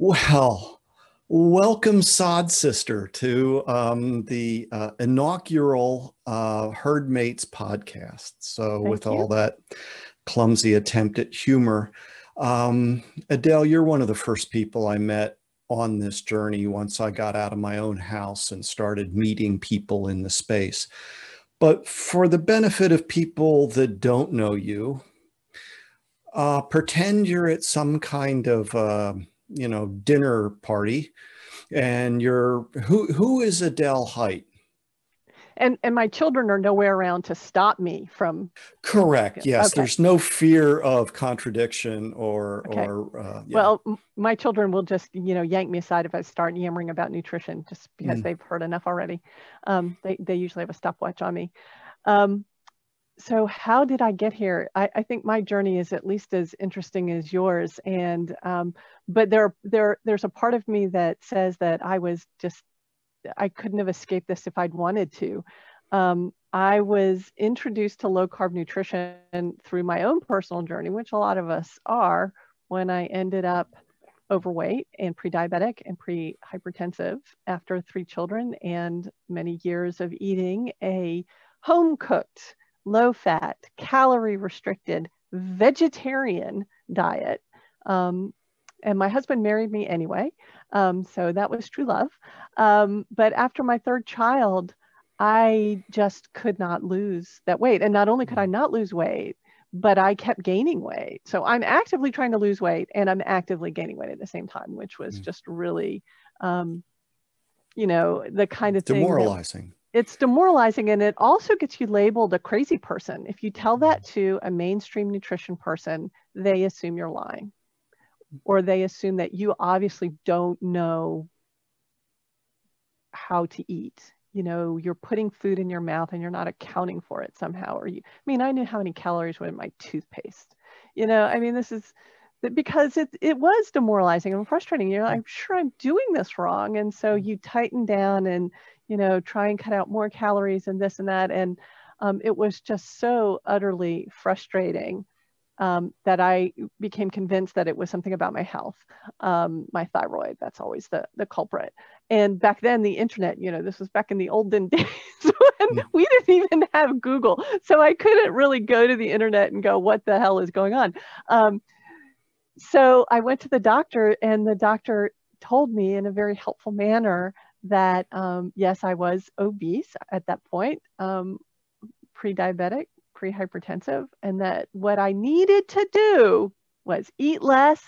Well, welcome, Sod Sister, to um, the uh, inaugural uh, Herd Mates podcast. So, Thank with you. all that clumsy attempt at humor, um, Adele, you're one of the first people I met on this journey once I got out of my own house and started meeting people in the space. But for the benefit of people that don't know you, uh, pretend you're at some kind of uh, you know dinner party and you're who who is adele Hite And and my children are nowhere around to stop me from. correct yes okay. there's no fear of contradiction or Okay. or uh, yeah. Well, m- my children will just you know yank me aside if I start yammering about nutrition, just because Mm. they've heard enough already. Um, they they usually have a stopwatch on me. Um, so how did I get here? I, I think my journey is at least as interesting as yours, and um, but there there there's a part of me that says that I was just I couldn't have escaped this if I'd wanted to. Um, I was introduced to low carb nutrition through my own personal journey, which a lot of us are, when I ended up overweight and pre diabetic and pre hypertensive after three children and many years of eating a home cooked, low fat, calorie restricted, vegetarian diet. Um, and my husband married me anyway. Um, so that was true love. Um, but after my third child, I just could not lose that weight. And not only could I not lose weight, but I kept gaining weight. So I'm actively trying to lose weight and I'm actively gaining weight at the same time, which was Mm. just really, um, you know, the kind of demoralizing it's demoralizing and it also gets you labeled a crazy person. If you tell that mm-hmm. to a mainstream nutrition person, they assume you're lying or they assume that you obviously don't know how to eat. You know, you're putting food in your mouth and you're not accounting for it somehow. Or you, I mean, I knew how many calories were in my toothpaste. You know, I mean, this is because it it was demoralizing and frustrating. You're like, I'm sure I'm doing this wrong, and so mm-hmm. you tighten down and you know try and cut out more calories and this and that, and um, it was just so utterly frustrating um, that I became convinced that it was something about my health, um, my thyroid. That's always the the culprit. And back then, the internet, you know, this was back in the olden days when Mm. we didn't even have Google, so I couldn't really go to the internet and go, "What the hell is going on?" Um, so I went to the doctor, and the doctor told me in a very helpful manner that um, yes, I was obese at that point, um, pre-diabetic, pre-hypertensive, and that what I needed to do was eat less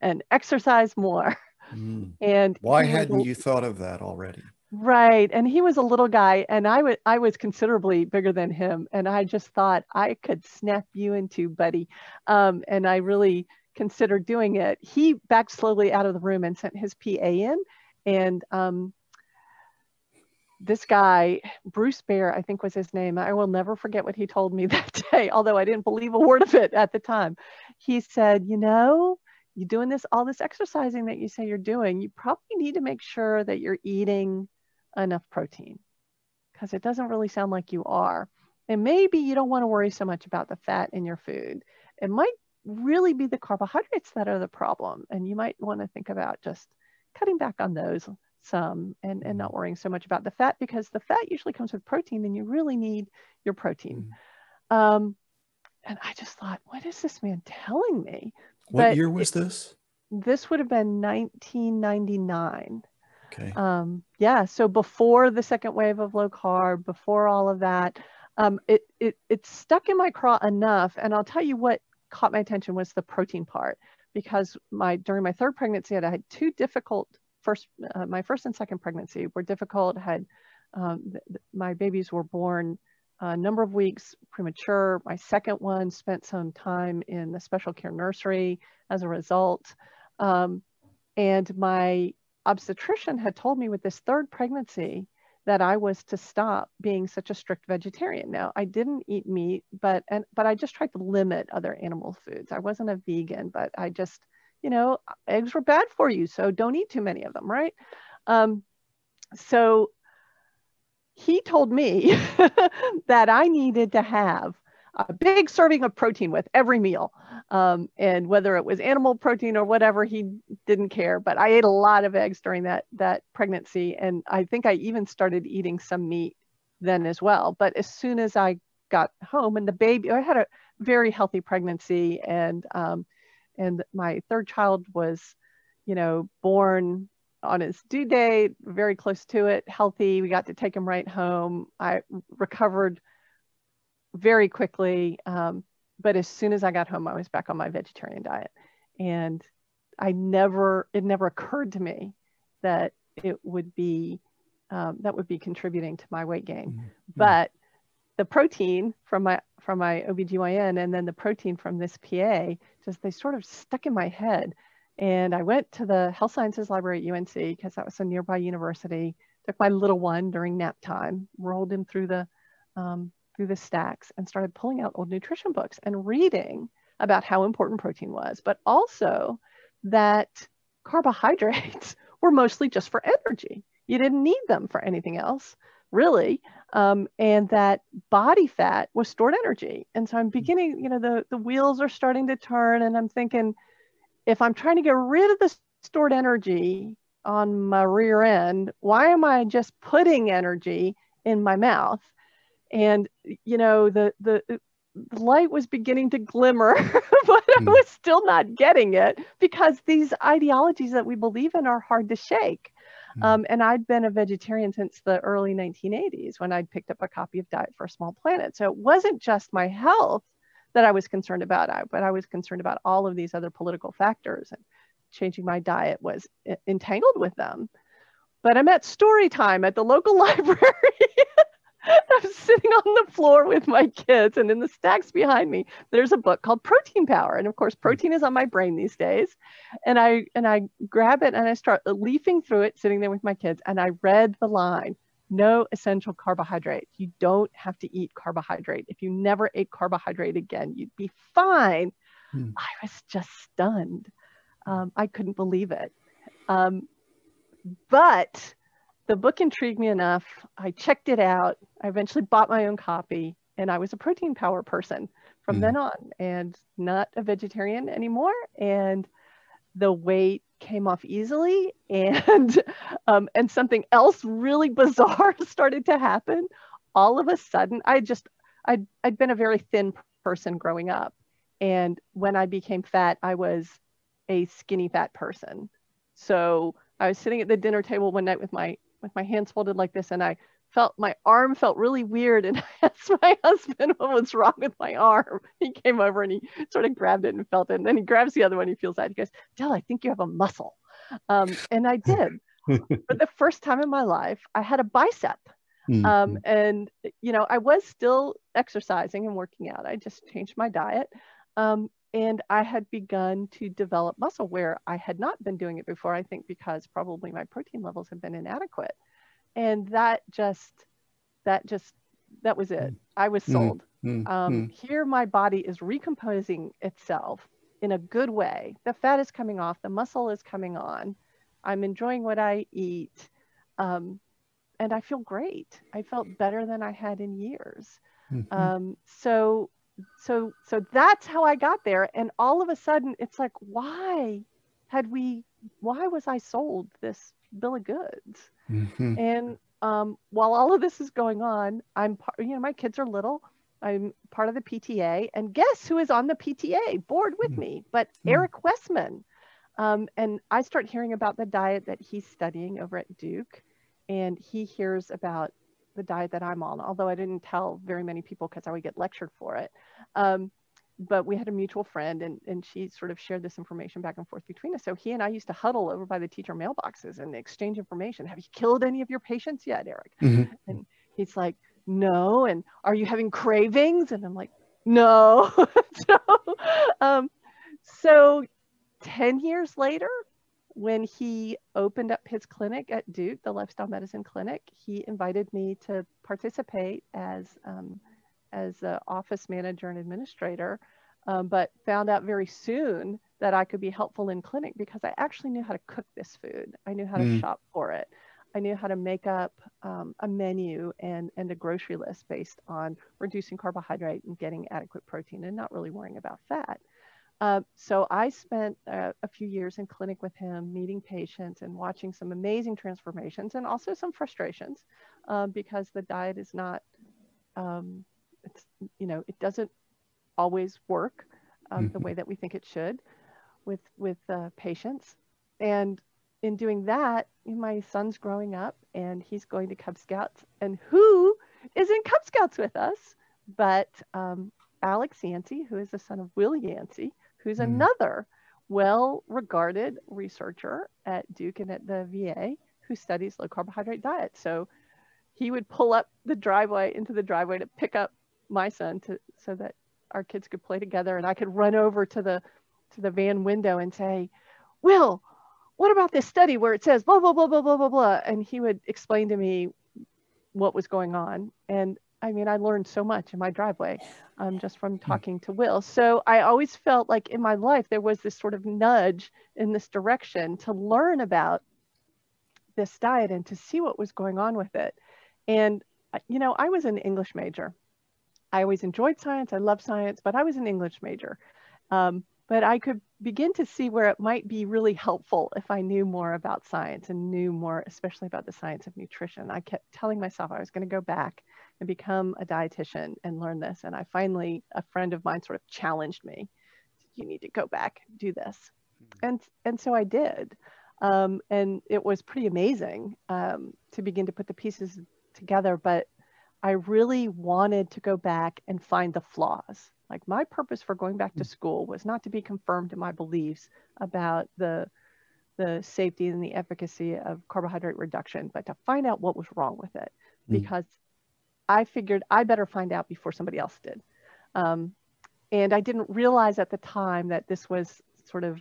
and exercise more. Mm. And why hadn't a- you thought of that already Right. And he was a little guy and I was I was considerably bigger than him. And I just thought I could snap you into buddy. Um, and I really considered doing it. He backed slowly out of the room and sent his PA in. And um, this guy, Bruce Bear, I think was his name. I will never forget what he told me that day, although I didn't believe a word of it at the time. He said, you know, you're doing this, all this exercising that you say you're doing, you probably need to make sure that you're eating enough protein because it doesn't really sound like you are. And maybe you don't want to worry so much about the fat in your food. It might really be the carbohydrates that are the problem. And you might want to think about just cutting back on those some and, and not worrying so much about the fat because the fat usually comes with protein and you really need your protein. Um, and I just thought, what is this man telling me? what But year was this This would have been 1999. okay Um, yeah, so before the second wave of low carb, before all of that, um, it, it, it stuck in my craw enough. And I'll tell you what caught my attention was the protein part because my during my third pregnancy, I had two difficult first, uh, my first and second pregnancy were difficult. Had um, my babies were born a number of weeks premature. My second one spent some time in the special care nursery as a result. Um, and my obstetrician had told me with this third pregnancy that I was to stop being such a strict vegetarian. Now, I didn't eat meat, but and but I just tried to limit other animal foods. I wasn't a vegan, but I just, you know, eggs were bad for you, so don't eat too many of them, right? Um, so he told me that I needed to have a big serving of protein with every meal. Um, and whether it was animal protein or whatever, he didn't care. But I ate a lot of eggs during that, that pregnancy. And I think I even started eating some meat then as well. But as soon as I got home and the baby, I had a very healthy pregnancy and, um, and my third child was, you know, born on his due date, very close to it, healthy. We got to take him right home. I recovered very quickly. Um, but as soon as I got home, I was back on my vegetarian diet. And I never, it never occurred to me that it would be, um, that would be contributing to my weight gain. Mm-hmm. But the protein from my, from my OBGYN and then the protein from this PA, just they sort of stuck in my head. And I went to the health sciences library at UNC because that was a nearby university. Took my little one during nap time, rolled him through the um, through the stacks and started pulling out old nutrition books and reading about how important protein was, but also that carbohydrates were mostly just for energy. You didn't need them for anything else, really. Um, and that body fat was stored energy. And so I'm beginning, you know, the, the wheels are starting to turn, and I'm thinking, if I'm trying to get rid of the stored energy on my rear end, why am I just putting energy in my mouth? and you know the the, the light was beginning to glimmer but i hmm. was still not getting it because these ideologies that we believe in are hard to shake mm. um, and i'd been a vegetarian since the early 1980s when i'd picked up a copy of diet for a small planet. So it wasn't just my health that i was concerned about but i was concerned about all of these other political factors and changing my diet was entangled with them. But i'm at story time at the local library I'm sitting on the floor with my kids, and in the stacks behind me, there's a book called Protein Power. And of course, hmm. protein is on my brain these days. And I and I grab it and I start leafing through it, sitting there with my kids, and I read the line. No essential carbohydrate. You don't have to eat carbohydrate. If you never ate carbohydrate again, you'd be fine. Hmm. I was just stunned. Um, I couldn't believe it. Um, but the book intrigued me enough. I checked it out. I eventually bought my own copy, and I was a protein power person from mm. then on, and not a vegetarian anymore. And the weight came off easily, and um, and something else really bizarre started to happen. All of a sudden, I just I'd I'd been a very thin person growing up, and when I became fat, I was a skinny fat person. So I was sitting at the dinner table one night with my with my hands folded like this and I felt my arm felt really weird and I asked my husband what was wrong with my arm. He came over and he sort of grabbed it and felt it. And then he grabs the other one, he feels that. He goes, Dell, I think you have a muscle. Um, and I did. For the first time in my life, I had a bicep. Mm-hmm. Um, and, you know, I was still exercising and working out. I just changed my diet. Um, and I had begun to develop muscle where I had not been doing it before, I think because probably my protein levels had been inadequate. And that just, that just, that was it. Mm. I was mm. sold. Mm, um, mm. Here, my body is recomposing itself in a good way. The fat is coming off, the muscle is coming on. I'm enjoying what I eat. Um, and I feel great. I felt better than I had in years. Mm-hmm. Um, so so so that's how I got there. And all of a sudden, it's like, why had we? Why was I sold this bill of goods? Mm-hmm. And um, while all of this is going on, I'm you know my kids are little. I'm part of the PTA, and guess who is on the PTA board with mm-hmm. me? But mm-hmm. Eric Westman. Um, and I start hearing about the diet that he's studying over at Duke, and he hears about the diet that I'm on, although I didn't tell very many people because I would get lectured for it. Um, but we had a mutual friend and, and she sort of shared this information back and forth between us. So he and I used to huddle over by the teacher mailboxes and exchange information. Have you killed any of your patients yet, Eric? Mm-hmm. And he's like, no. And are you having cravings? And I'm like, no. so, um, so 10 years later, when he opened up his clinic at Duke, the lifestyle medicine clinic, he invited me to participate as um, as an office manager and administrator, um, but found out very soon that I could be helpful in clinic because I actually knew how to cook this food. I knew how to mm. shop for it. I knew how to make up um, a menu and, and a grocery list based on reducing carbohydrate and getting adequate protein and not really worrying about fat. Uh, so I spent uh, a few years in clinic with him, meeting patients and watching some amazing transformations and also some frustrations uh, because the diet is not, um, it's, you know, it doesn't always work um, mm-hmm. the way that we think it should with, with uh, patients. And in doing that, my son's growing up and he's going to Cub Scouts. And who is in Cub Scouts with us but um, Alex Yancey, who is the son of Will Yancey, who's mm. another well regarded researcher at Duke and at the VA who studies low carbohydrate diet. So he would pull up the driveway into the driveway to pick up my son to so that our kids could play together and I could run over to the to the van window and say, Will, what about this study where it says blah blah blah blah blah blah blah and he would explain to me what was going on and I mean, I learned so much in my driveway um, just from hmm. talking to Will. So I always felt like in my life there was this sort of nudge in this direction to learn about this diet and to see what was going on with it. And, you know, I was an English major. I always enjoyed science. I love science, but I was an English major. Um, but I could begin to see where it might be really helpful if I knew more about science and knew more, especially about the science of nutrition. I kept telling myself I was going to go back and become a dietitian and learn this. And I finally, a friend of mine sort of challenged me, you need to go back do this. Mm-hmm. And, and so I did. Um, and it was pretty amazing um, to begin to put the pieces together. But I really wanted to go back and find the flaws. Like my purpose for going back to mm. school was not to be confirmed in my beliefs about the the safety and the efficacy of carbohydrate reduction, but to find out what was wrong with it. Mm. Because I figured I better find out before somebody else did. Um, and I didn't realize at the time that this was sort of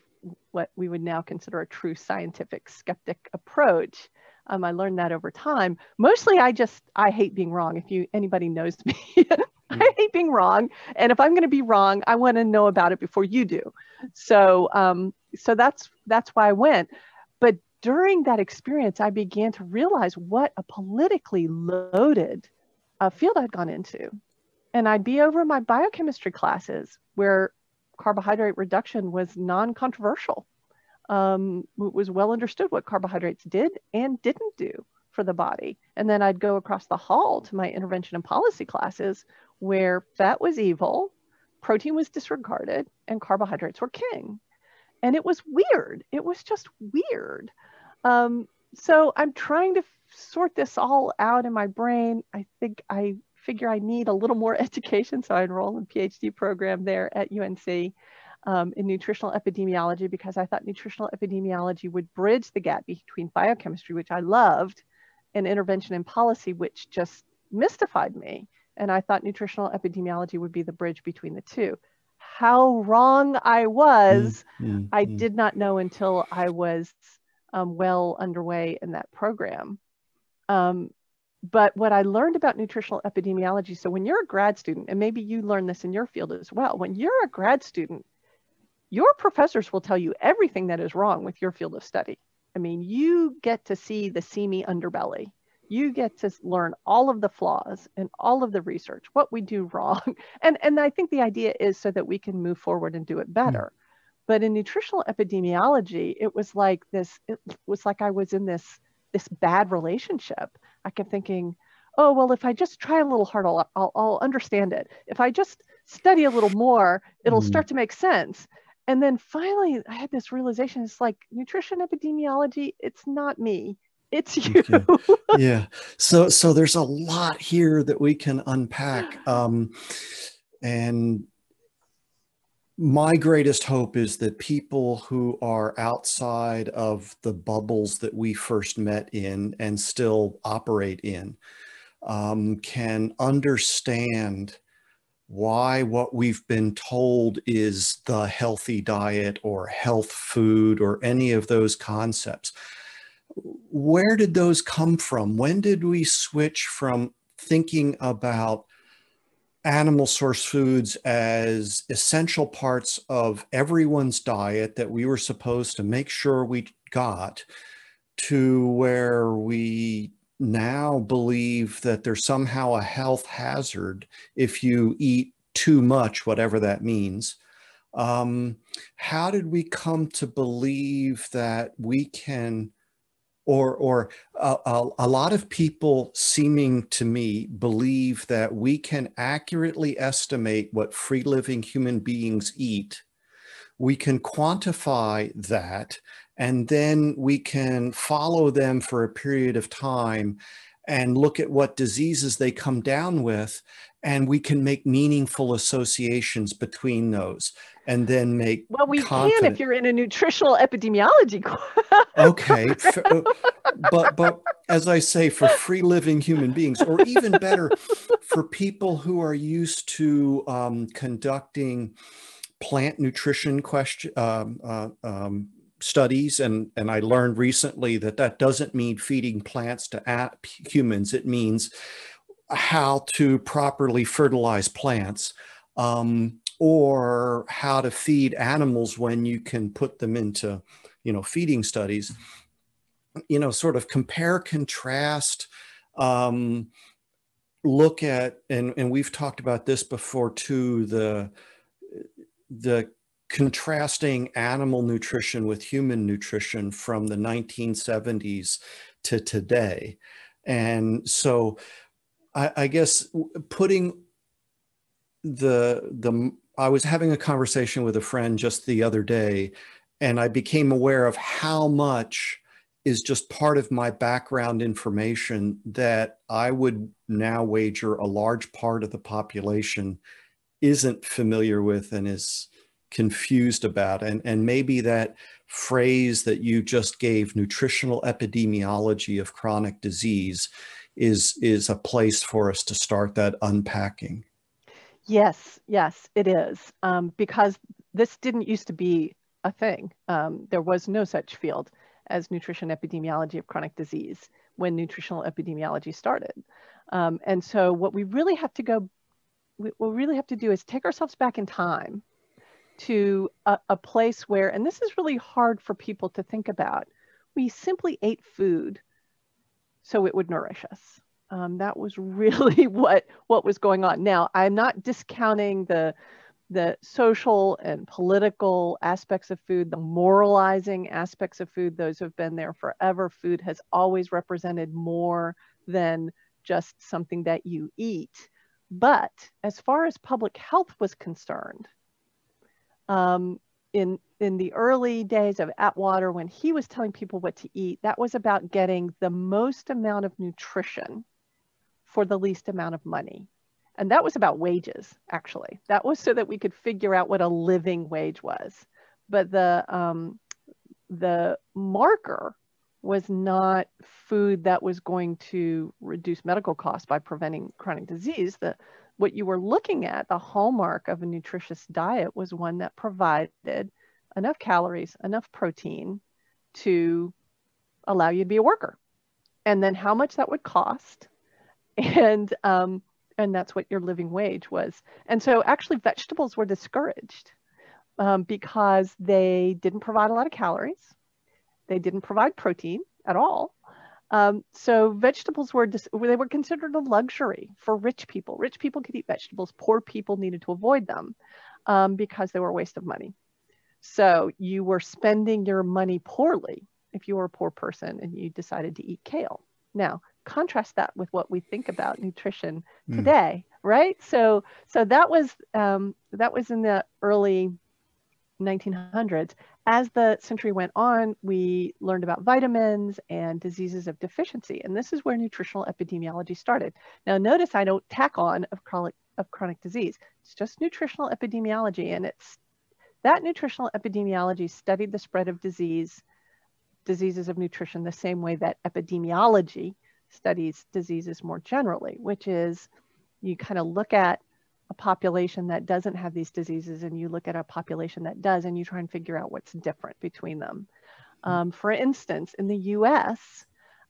what we would now consider a true scientific skeptic approach. Um, I learned that over time. Mostly, I just I hate being wrong. If you anybody knows me, I hate being wrong. And if I'm going to be wrong, I want to know about it before you do. So um, so that's that's why I went. But during that experience, I began to realize what a politically loaded a field I'd gone into. And I'd be over my biochemistry classes where carbohydrate reduction was non controversial. Um, it was well understood what carbohydrates did and didn't do for the body. And then I'd go across the hall to my intervention and policy classes where fat was evil, protein was disregarded, and carbohydrates were king. And it was weird. It was just weird. Um, so I'm trying to sort this all out in my brain. I think I figure I need a little more education, so I enroll in PhD program there at UNC um, in nutritional epidemiology because I thought nutritional epidemiology would bridge the gap between biochemistry, which I loved, and intervention and policy, which just mystified me. And I thought nutritional epidemiology would be the bridge between the two. How wrong I was, mm, mm, I mm. did not know until I was um, well underway in that program. Um, but what I learned about nutritional epidemiology, so when you're a grad student, and maybe you learn this in your field as well, when you're a grad student, your professors will tell you everything that is wrong with your field of study. I mean, you get to see the seamy underbelly. You get to learn all of the flaws and all of the research, what we do wrong. And, and I think the idea is so that we can move forward and do it better. Mm. But in nutritional epidemiology, it was like this, it was like I was in this this bad relationship. I kept thinking, oh, well, if I just try a little harder, I'll, I'll, I'll understand it. If I just study a little more, it'll mm. start to make sense. And then finally, I had this realization it's like nutrition epidemiology, it's not me. It's you. yeah. So so there's a lot here that we can unpack. Um, and my greatest hope is that people who are outside of the bubbles that we first met in and still operate in um, can understand why what we've been told is the healthy diet or health food or any of those concepts. Where did those come from? When did we switch from thinking about animal source foods as essential parts of everyone's diet that we were supposed to make sure we got to where we now believe that there's somehow a health hazard if you eat too much, whatever that means. Um, how did we come to believe that we can, or or a, a, a lot of people seeming to me believe that we can accurately estimate what free living human beings eat. We can quantify that and then we can follow them for a period of time and look at what diseases they come down with and we can make meaningful associations between those and then make well we confident... can if you're in a nutritional epidemiology course. okay uh, but but as i say for free living human beings or even better for people who are used to um, conducting plant nutrition question um, uh, um, studies and and I learned recently that that doesn't mean feeding plants to humans it means how to properly fertilize plants um, or how to feed animals when you can put them into you know feeding studies you know sort of compare contrast um, look at and and we've talked about this before too the the contrasting animal nutrition with human nutrition from the 1970s to today. And so I, I guess putting the, the, I was having a conversation with a friend just the other day, and I became aware of how much is just part of my background information that I would now wager a large part of the population isn't familiar with and is confused about. And and maybe that phrase that you just gave nutritional epidemiology of chronic disease is is a place for us to start that unpacking yes yes it is um, because this didn't used to be a thing um, there was no such field as nutrition epidemiology of chronic disease when nutritional epidemiology started um, and so what we really have to go what we really have to do is take ourselves back in time to a, a place where, and this is really hard for people to think about, we simply ate food so it would nourish us. Um, that was really what what was going on. Now, I'm not discounting the the social and political aspects of food, the moralizing aspects of food. Those have been there forever. Food has always represented more than just something that you eat. But as far as public health was concerned, um, in in the early days of Atwater, when he was telling people what to eat, that was about getting the most amount of nutrition for the least amount of money. And that was about wages, actually. That was so that we could figure out what a living wage was. But the um, the marker was not food that was going to reduce medical costs by preventing chronic disease. The what you were looking at, the hallmark of a nutritious diet was one that provided enough calories, enough protein to allow you to be a worker. And then how much that would cost. And um, and that's what your living wage was. And so actually vegetables were discouraged um, because they didn't provide a lot of calories. They didn't provide protein at all. Um, so vegetables were they were considered a luxury for rich people. Rich people could eat vegetables. Poor people needed to avoid them um, because they were a waste of money. So you were spending your money poorly if you were a poor person and you decided to eat kale. Now contrast that with what we think about nutrition mm. today, right? So so that was um, that was in the early 1900s. As the century went on, we learned about vitamins and diseases of deficiency, and this is where nutritional epidemiology started. Now, notice I don't tack on of chronic, of chronic disease. It's just nutritional epidemiology, and it's that nutritional epidemiology studied the spread of disease, diseases of nutrition, the same way that epidemiology studies diseases more generally, which is you kind of look at a population that doesn't have these diseases and you look at a population that does and you try and figure out what's different between them. Hmm. Um, for instance, in the US,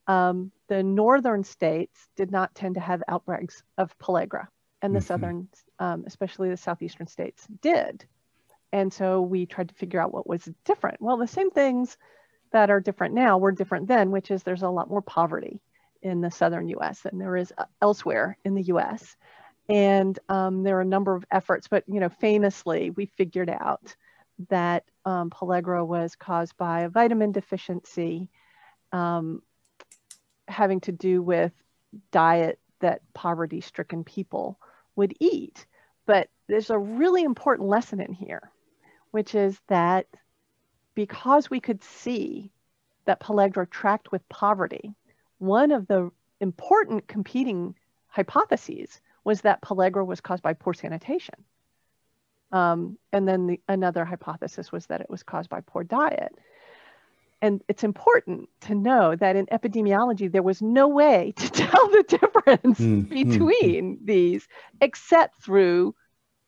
um, the northern states did not tend to have outbreaks of pellagra, and the mm-hmm. southern, um, especially the southeastern states, did. And so we tried to figure out what was different. Well, the same things that are different now were different then, which is there's a lot more poverty in the southern US than there is uh, elsewhere in the US. And um, there are a number of efforts, but you know, famously, we figured out that um, pellagra was caused by a vitamin deficiency um, having to do with diet that poverty-stricken people would eat. But there's a really important lesson in here, which is that because we could see that pellagra tracked with poverty, one of the important competing hypotheses was that pellagra was caused by poor sanitation. Um, and then the, another hypothesis was that it was caused by poor diet. And it's important to know that in epidemiology, there was no way to tell the difference mm, between mm, these except through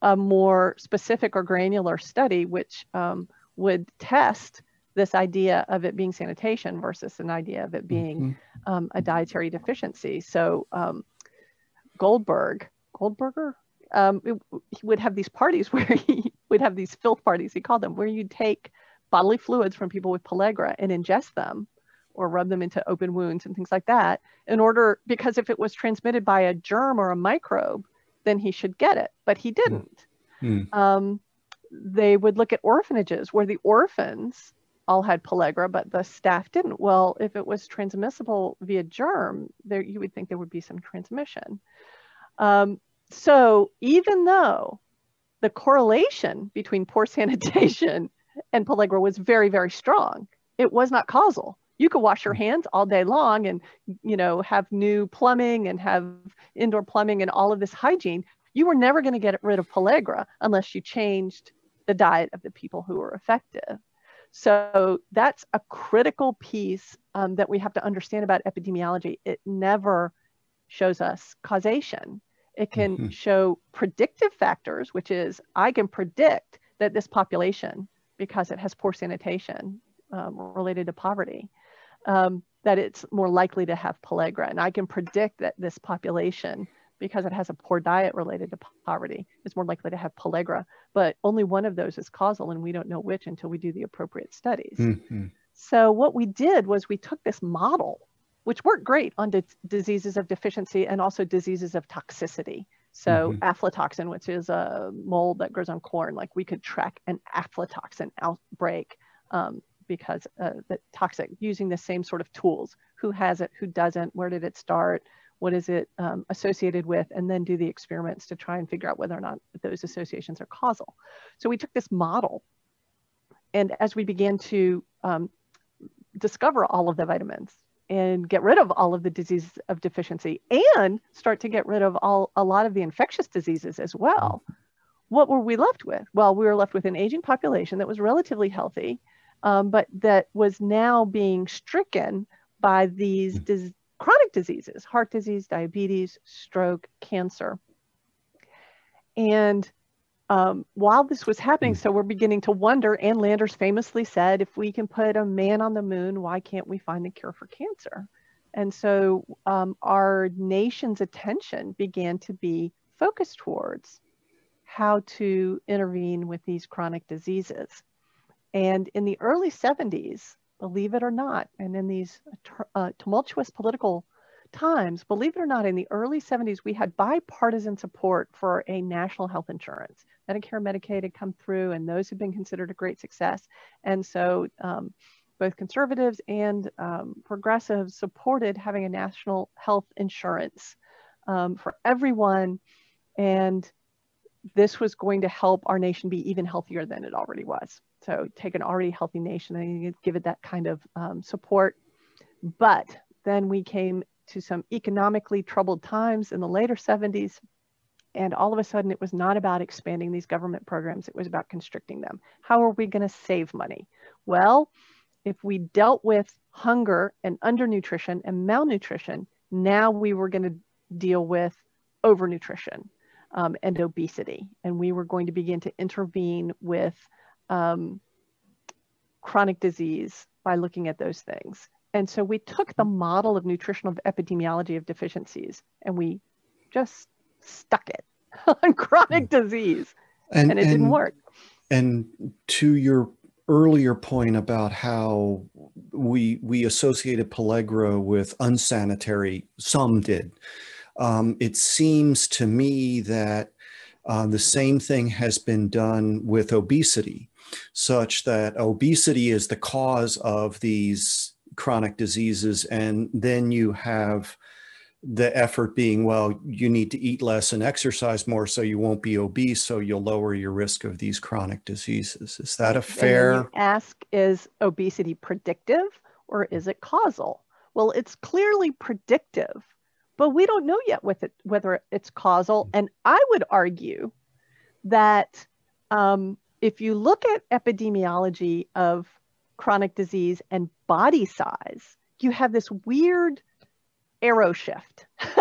a more specific or granular study, which um, would test this idea of it being sanitation versus an idea of it being mm-hmm. um, a dietary deficiency. So um, Goldberg, Goldberger, um, it, he would have these parties where he would have these filth parties, he called them, where you'd take bodily fluids from people with pellagra and ingest them or rub them into open wounds and things like that in order, because if it was transmitted by a germ or a microbe, then he should get it, but he didn't. Mm. Um, they would look at orphanages where the orphans all had pellagra, but the staff didn't. Well, if it was transmissible via germ, there you would think there would be some transmission. Um, so even though the correlation between poor sanitation and pellagra was very, very strong, it was not causal. You could wash your hands all day long and you know have new plumbing and have indoor plumbing and all of this hygiene. You were never going to get rid of pellagra unless you changed the diet of the people who were affected. So that's a critical piece um, that we have to understand about epidemiology. It never shows us causation. It can mm-hmm. show predictive factors, which is I can predict that this population, because it has poor sanitation um, related to poverty, um, that it's more likely to have pellagra. And I can predict that this population because it has a poor diet related to poverty is more likely to have pellagra. But only one of those is causal, and we don't know which until we do the appropriate studies. Mm-hmm. So, what we did was we took this model, which worked great on di- diseases of deficiency and also diseases of toxicity. So, mm-hmm. aflatoxin, which is a mold that grows on corn, like we could track an aflatoxin outbreak um, because uh, the toxic using the same sort of tools. Who has it? Who doesn't? Where did it start? What is it um, associated with, and then do the experiments to try and figure out whether or not those associations are causal. So we took this model, and as we began to um, discover all of the vitamins and get rid of all of the diseases of deficiency and start to get rid of all a lot of the infectious diseases as well, what were we left with? Well, we were left with an aging population that was relatively healthy, um, but that was now being stricken by these hmm. dis- chronic diseases, heart disease, diabetes, stroke, cancer. And um, while this was happening, so we're beginning to wonder, Ann Landers famously said, if we can put a man on the moon, why can't we find the cure for cancer? And so um, our nation's attention began to be focused towards how to intervene with these chronic diseases. And in the early 70s, believe it or not. And in these uh, tumultuous political times, believe it or not, in the early 70s, we had bipartisan support for a national health insurance. Medicare, Medicaid had come through, and those had been considered a great success. And so um, both conservatives and um, progressives supported having a national health insurance um, for everyone. And this was going to help our nation be even healthier than it already was. So take an already healthy nation and give it that kind of um, support. But then we came to some economically troubled times in the later 70s. And all of a sudden, it was not about expanding these government programs, it was about constricting them. How are we going to save money? Well, if we dealt with hunger and undernutrition and malnutrition, now we were going to deal with overnutrition um, and obesity. And we were going to begin to intervene with um, chronic disease by looking at those things. And so we took the model of nutritional epidemiology of deficiencies and we just stuck it on chronic hmm. disease and, and it and, didn't work. And to your earlier point about how we we associated pellagra with unsanitary. Some did. Um, it seems to me that uh, the same thing has been done with obesity, such that obesity is the cause of these chronic diseases, and then you have the effort being, well, you need to eat less and exercise more so you won't be obese, so you'll lower your risk of these chronic diseases. Is that a fair? ask, is obesity predictive or is it causal? Well, it's clearly predictive, but we don't know yet with it, whether it's causal. Mm. And I would argue that um, if you look at epidemiology of chronic disease and body size, you have this weird arrow shift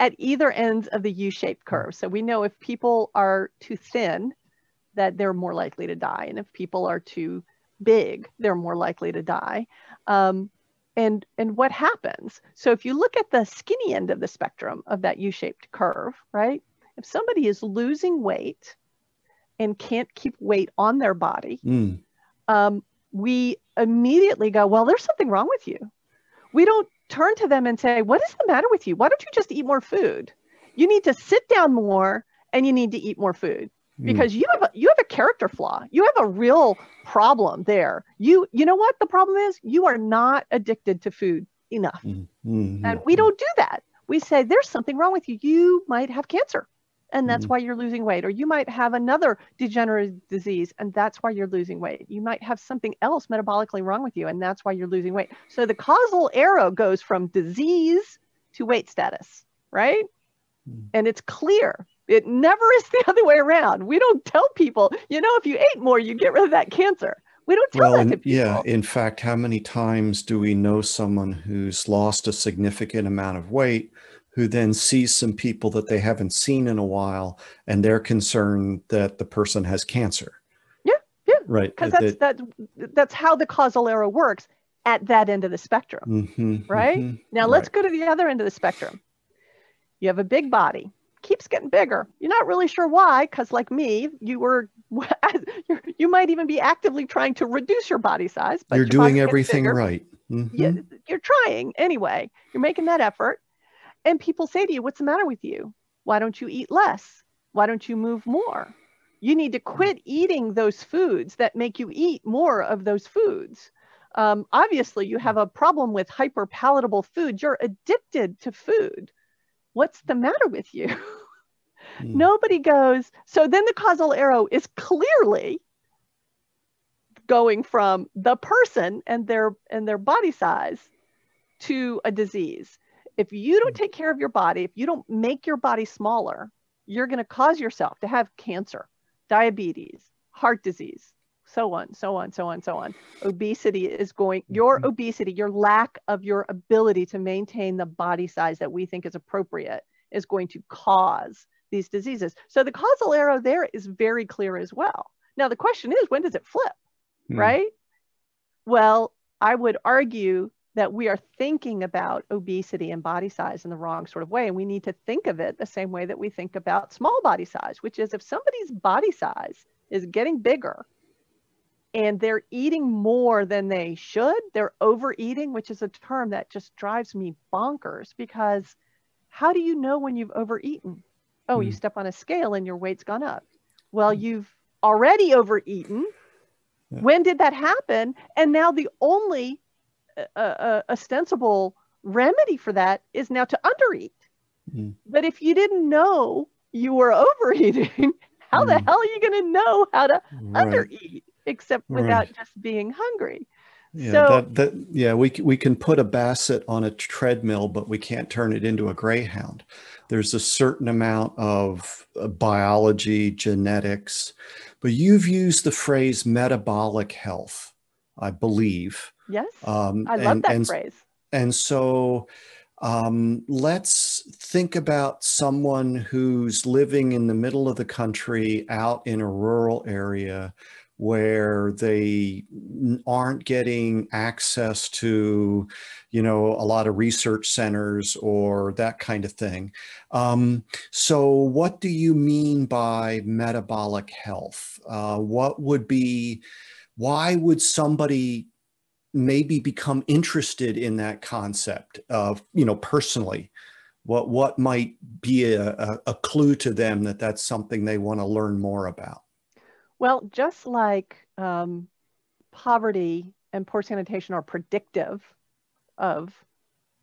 at either ends of the U-shaped curve. So we know if people are too thin, that they're more likely to die. And if people are too big, they're more likely to die. Um, and, and what happens? So if you look at the skinny end of the spectrum of that U-shaped curve, right? If somebody is losing weight and can't keep weight on their body, mm. um, we immediately go, well, there's something wrong with you. We don't turn to them and say, What is the matter with you? Why don't you just eat more food? You need to sit down more and you need to eat more food hmm. because mm. you have a, you have a character flaw. You have a real problem there. You you know what the problem is? You are not addicted to food enough. Mm-hmm. And we don't do that. We say there's something wrong with you. You might have cancer and that's mm-hmm. why you're losing weight. Or you might have another degenerative disease and that's why you're losing weight. You might have something else metabolically wrong with you and that's why you're losing weight. So the causal arrow goes from disease to weight status right? Mm-hmm. and it's clear. It never is the other way around. We don't tell people you know if you ate more you get rid of that cancer. We don't tell well, that to people. Yeah, in fact, how many times do we know someone who's lost a significant amount of weight who then sees some people that they haven't seen in a while and they're concerned that the person has cancer. Yeah, yeah. Right. Because that's, that, that's how the causal arrow works at that end of the spectrum. Mm-hmm, right? Mm-hmm, now let's go to the other end of the spectrum. You have a big body, keeps getting bigger. You're not really sure why, because like me, you were you might even be actively trying to reduce your body size. But you're doing everything right. Mm-hmm. You're trying anyway. You're making that effort and people say to you, What's the matter with you? Why don't you eat less? Why don't you move more? You need to quit eating those foods that make you eat more of those foods. Um, obviously, you have a problem with hyper palatable food. You're addicted to food. What's the matter with you? Mm. Nobody goes. So then the causal arrow is clearly going from the person and their and their body size to a disease. If you don't mm. take care of your body, if you don't make your body smaller, you're going to cause yourself to have cancer, diabetes, heart disease, so on, so on, so on, so on. Obesity is going, your mm-hmm. obesity, your lack of your ability to maintain the body size that we think is appropriate is going to cause these diseases. So the causal arrow there is very clear as well. Now, the question is, when does it flip, mm. right? Well, I would argue that we are thinking about obesity and body size in the wrong sort of way. And we need to think of it the same way that we think about small body size, which is if somebody's body size is getting bigger and they're eating more than they should, they're overeating, which is a term that just drives me bonkers because how do you know when you've overeaten? Oh, mm. you hmm. step on a scale and your weight's gone up. Well, hmm. you've already overeaten. Yeah. When did that happen? And now the only a, a ostensible remedy for that is now to undereat. Mm. But if you didn't know you were overeating, how mm. the hell are you going to know how to right. undereat except without right. just being hungry? Yeah, so, that, that, yeah, we we can put a basset on a treadmill, but we can't turn it into a greyhound. There's a certain amount of uh, biology, genetics, but you've used the phrase metabolic health, I believe, Yes. Um, I love and, that and, phrase. And so um, let's think about someone who's living in the middle of the country out in a rural area where they aren't getting access to you know a lot of research centers or that kind of thing um, so what do you mean by metabolic health uh, what would be why would somebody maybe become interested in that concept of you know personally. What what might be a, a, clue to them that that's something they want to learn more about? Well just like um, poverty and poor sanitation are predictive of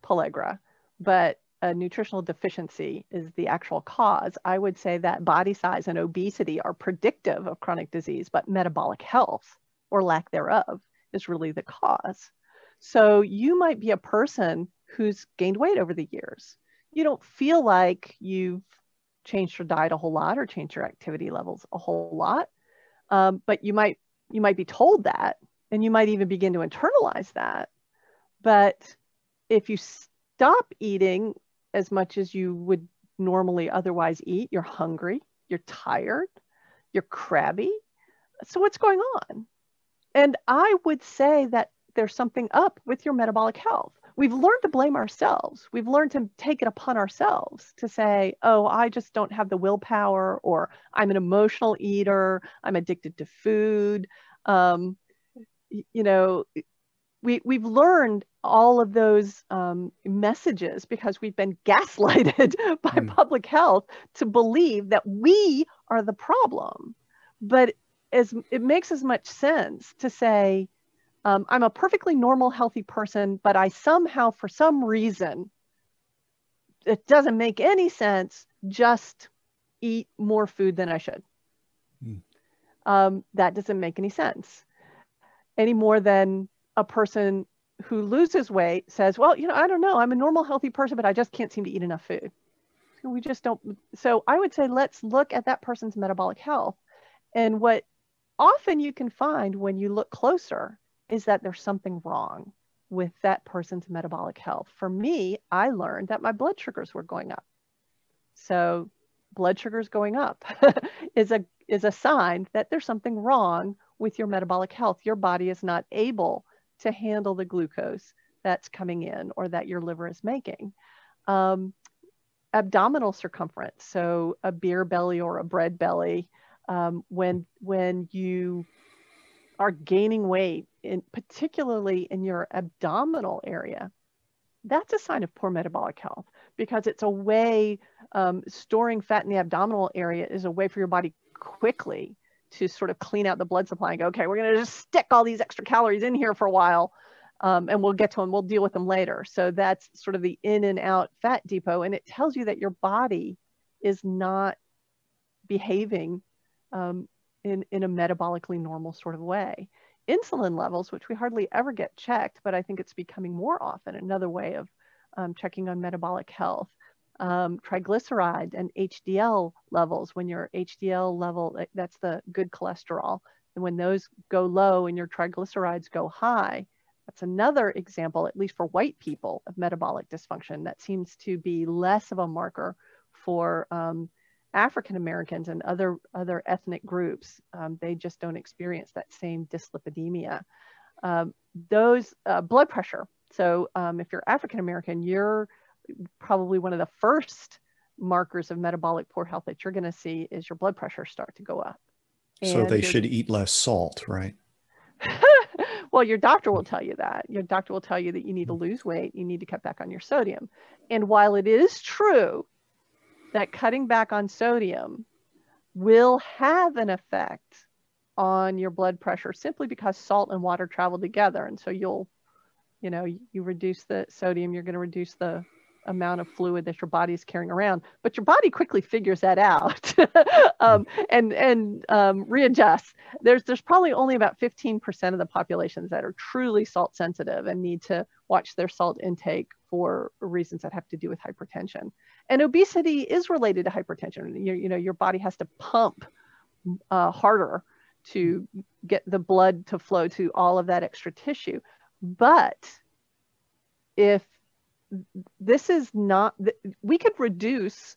pellagra but a nutritional deficiency is the actual cause i would say that body size and obesity are predictive of chronic disease but metabolic health or lack thereof is really the cause. So you might be a person who's gained weight over the years. You don't feel like you've changed your diet a whole lot or changed your activity levels a whole lot, um, but you might you might be told that, and you might even begin to internalize that. But if you stop eating as much as you would normally otherwise eat, you're hungry, you're tired, you're crabby. So what's going on? And I would say that there's something up with your metabolic health. We've learned to blame ourselves. We've learned to take it upon ourselves to say, oh, I just don't have the willpower, or I'm an emotional eater, I'm addicted to food. Um, you know, we, we've learned all of those um, messages because we've been gaslighted by mm. public health to believe that we are the problem. But as it makes as much sense to say um, i'm a perfectly normal healthy person but i somehow for some reason it doesn't make any sense just eat more food than i should. Mm. um, that doesn't make any sense any more than a person who loses weight says well you know i don't know. I'm a normal healthy person but i just can't seem to eat enough food. We just don't so i would say let's look at that person's metabolic health and what often you can find when you look closer is that there's something wrong with that person's metabolic health. For me, I learned that my blood sugars were going up. So blood sugars going up is a is a sign that there's something wrong with your metabolic health. Your body is not able to handle the glucose that's coming in or that your liver is making. Um, abdominal circumference, so a beer belly or a bread belly, um, when when you are gaining weight, in, particularly in your abdominal area, that's a sign of poor metabolic health because it's a way um, storing fat in the abdominal area is a way for your body quickly to sort of clean out the blood supply and go, okay, we're going to just stick all these extra calories in here for a while. Um, and we'll get to them, we'll deal with them later. So that's sort of the in and out fat depot. And it tells you that your body is not behaving um, in, in a metabolically normal sort of way. Insulin levels, which we hardly ever get checked, but I think it's becoming more often another way of um, checking on metabolic health. Um, triglyceride and HDL levels, when your HDL level, that's the good cholesterol, and when those go low and your triglycerides go high, that's another example, at least for white people, of metabolic dysfunction. That seems to be less of a marker for um, African Americans and other other ethnic groups, um, they just don't experience that same dyslipidemia. Um, those uh, blood pressure. So um, if you're African American, you're probably one of the first markers of metabolic poor health that you're going to see is your blood pressure start to go up. And so they should eat less salt, right? well, your doctor will tell you that. Your doctor will tell you that you need to mm. lose weight, you need to cut back on your sodium. And while it is true that cutting back on sodium will have an effect on your blood pressure simply because salt and water travel together. And so you'll, you know, you reduce the sodium, you're going to reduce the amount of fluid that your body is carrying around but your body quickly figures that out um, and and um, readjusts there's there's probably only about 15% of the populations that are truly salt sensitive and need to watch their salt intake for reasons that have to do with hypertension and obesity is related to hypertension. You, you know, your body has to pump uh, harder to get the blood to flow to all of that extra tissue. But if this is not, we could reduce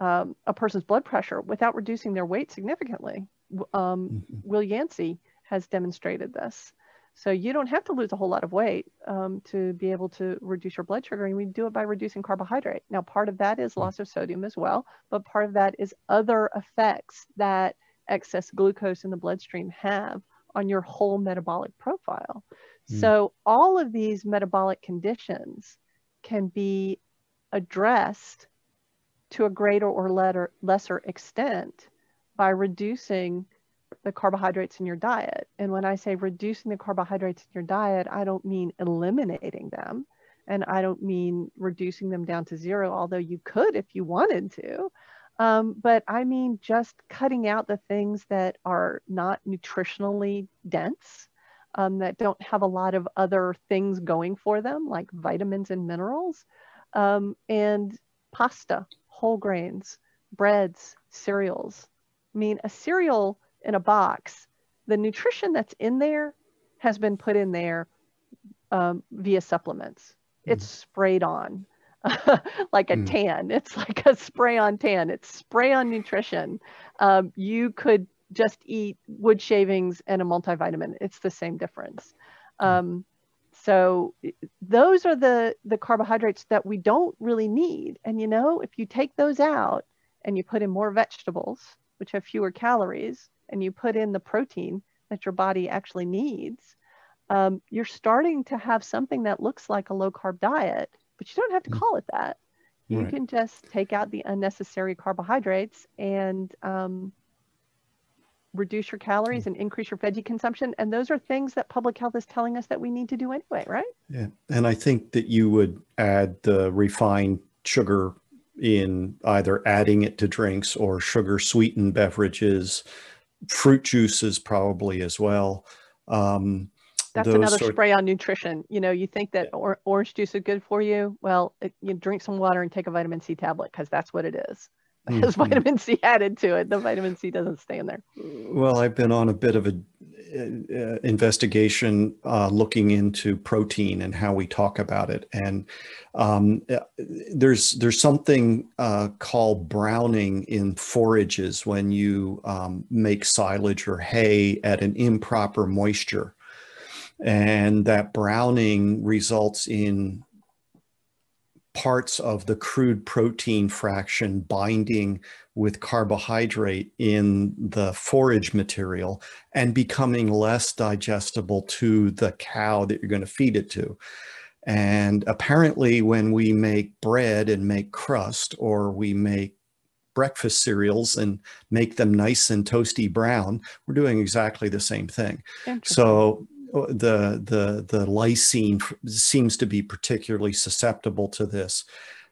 um, a person's blood pressure without reducing their weight significantly. Um, mm-hmm. Will Yancy has demonstrated this. So you don't have to lose a whole lot of weight um, to be able to reduce your blood sugar. And we do it by reducing carbohydrate. Now, part of that is hmm. loss of sodium as well, but part of that is other effects that excess glucose in the bloodstream have on your whole metabolic profile. Mm. So all of these metabolic conditions can be addressed to a greater or letter, lesser extent by reducing the carbohydrates in your diet. And when I say reducing the carbohydrates in your diet, I don't mean eliminating them. And I don't mean reducing them down to zero, although you could if you wanted to. Um, but I mean just cutting out the things that are not nutritionally dense, um, that don't have a lot of other things going for them, like vitamins and minerals, um, and pasta, whole grains, breads, cereals. I mean, a cereal in a box, the nutrition that's in there has been put in there um, via supplements. It's mm. sprayed on like a mm. tan. It's like a spray on tan. It's spray on nutrition. Um, you could just eat wood shavings and a multivitamin. It's the same difference. Mm. Um, so those are the the carbohydrates that we don't really need. And you know, if you take those out and you put in more vegetables, which have fewer calories, and you put in the protein that your body actually needs, um, you're starting to have something that looks like a low carb diet, but you don't have to mm. call it that. You right. can just take out the unnecessary carbohydrates and um, reduce your calories and increase your veggie consumption. And those are things that public health is telling us that we need to do anyway, right? Yeah. And I think that you would add the refined sugar in either adding it to drinks or sugar sweetened beverages fruit juices probably as well. Um, That's another spray on nutrition. You know, you think that or- orange juice is good for you. Well, it, you drink some water and take a vitamin C tablet because that's what it is. It has mm-hmm. vitamin C added to it. The vitamin C doesn't stay in there. Well, I've been on a bit of a uh, investigation uh, looking into protein and how we talk about it. And um, uh, there's there's something uh, called browning in forages when you um, make silage or hay at an improper moisture. And that browning results in parts of the crude protein fraction binding with carbohydrate in the forage material and becoming less digestible to the cow that you're going to feed it to. And apparently, when we make bread and make crust, or we make breakfast cereals and make them nice and toasty brown, we're doing exactly the same thing. So uh, the the the lysine seems to be particularly susceptible to this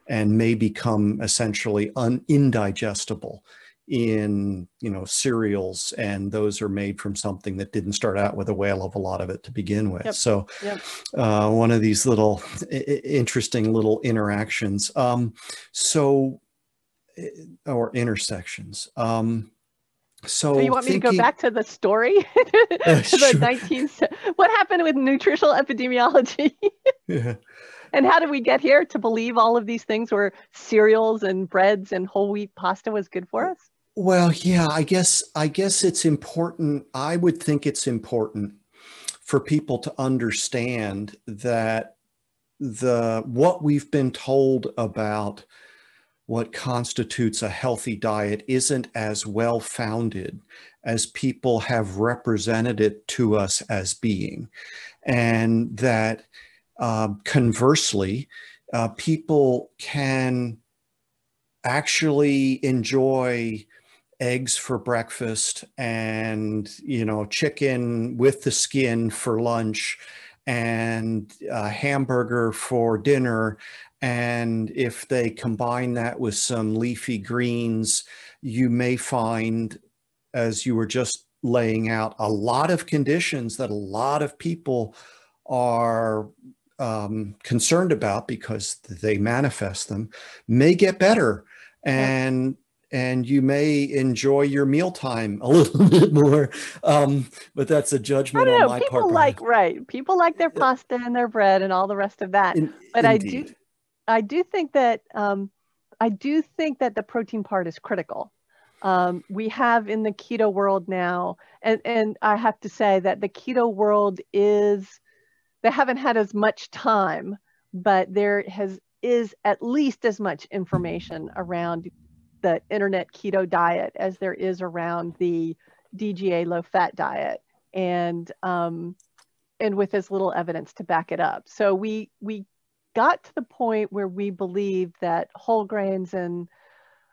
and may become essentially un, indigestible in you know cereals and those are made from something that didn't start out with a whale of a lot of it to begin with yep. so yep. Uh, one of these little interesting little interactions um, so or intersections um, so, so, you want thinking, me to go back to the story to uh, the 19th what happened with nutritional epidemiology yeah. and how did we get here to believe all of these things were cereals and breads and whole wheat pasta was good for us well yeah i guess i guess it's important i would think it's important for people to understand that the what we've been told about what constitutes a healthy diet isn't as well founded as people have represented it to us as being. And that uh, conversely, uh, people can actually enjoy eggs for breakfast and you know chicken with the skin for lunch and a hamburger for dinner. And if they combine that with some leafy greens, you may find, as you were just laying out, a lot of conditions that a lot of people are um, concerned about because they manifest them may get better. And and you may enjoy your mealtime a little bit more. Um, but that's a judgment on my people part. People like right. People like their pasta and their bread and all the rest of that. In, but indeed. I do I do think that um, I do think that the protein part is critical. Um, we have in the keto world now, and, and I have to say that the keto world is they haven't had as much time, but there has is at least as much information around the internet keto diet as there is around the DGA low fat diet. and um, and with as little evidence to back it up. So we we got to the point where we believed that whole grains and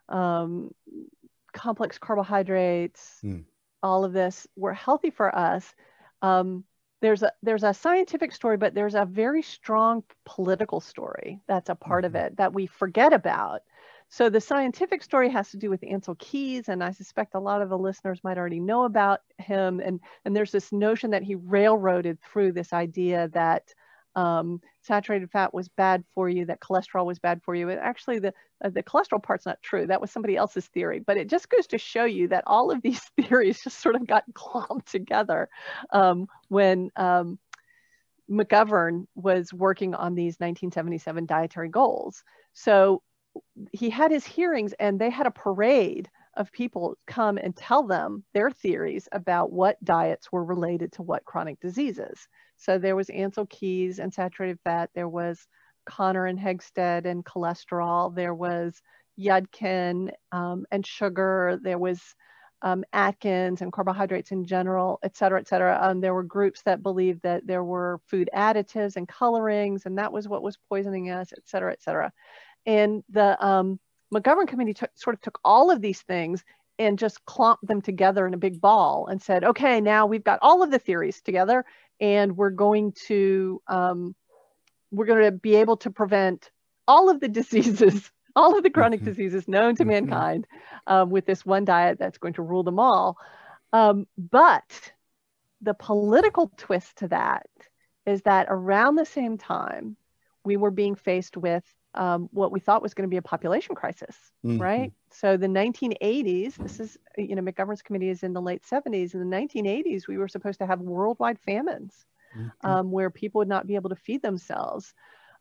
um, complex carbohydrates, mm. all of this were healthy for us. Um, there's a there's a scientific story, but there's a very strong political story that's a part mm-hmm. of it that we forget about. So the scientific story has to do with Ansel Keys, and I suspect a lot of the listeners might already know about him. And, and there's this notion that he railroaded through this idea that um, saturated fat was bad for you, that cholesterol was bad for you. And actually, the uh, the cholesterol part's not true. That was somebody else's theory. But it just goes to show you that all of these theories just sort of got clumped together um, when um, McGovern was working on these 1977 dietary goals. So he had his hearings and they had a parade of people come and tell them their theories about what diets were related to what chronic diseases. So there was Ansel Keys and saturated fat, there was Connor and Hegsted and cholesterol, there was Yudkin um, and sugar, there was um, Atkins and carbohydrates in general, et cetera, et cetera. Um, there were groups that believed that there were food additives and colorings, and that was what was poisoning us, et cetera, et cetera. And the um, McGovern committee sort of took all of these things and just clumped them together in a big ball and said, okay, now we've got all of the theories together and we're going to um, we're going to be able to prevent all of the diseases all of the chronic mm-hmm. diseases known to mm-hmm. mankind um, with this one diet that's going to rule them all um, but the political twist to that is that around the same time we were being faced with um, what we thought was going to be a population crisis, mm-hmm. right? So the 1980s, this is, you know, McGovern's committee is in the late 70s. In the 1980s, we were supposed to have worldwide famines mm-hmm. um, where people would not be able to feed themselves.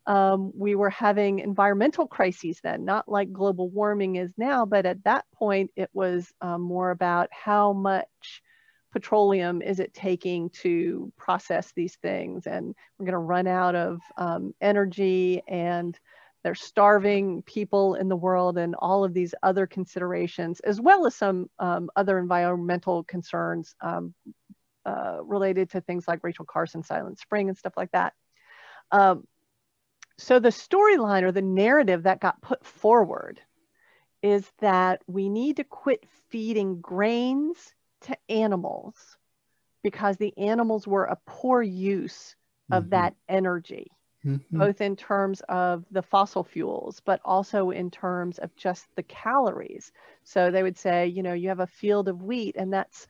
Um, we were having environmental crises then, not like global warming is now, but at that point, it was um, more about how much petroleum is it taking to process these things and we're going to run out of um, energy and there's starving people in the world and all of these other considerations, as well as some um, other environmental concerns um, uh, related to things like Rachel Carson, Silent Spring, and stuff like that. Um, so the storyline or the narrative that got put forward is that we need to quit feeding grains to animals because the animals were a poor use of mm-hmm. that energy mm-hmm. both in terms of the fossil fuels, but also in terms of just the calories. So they would say, you know, you have a field of wheat and that's,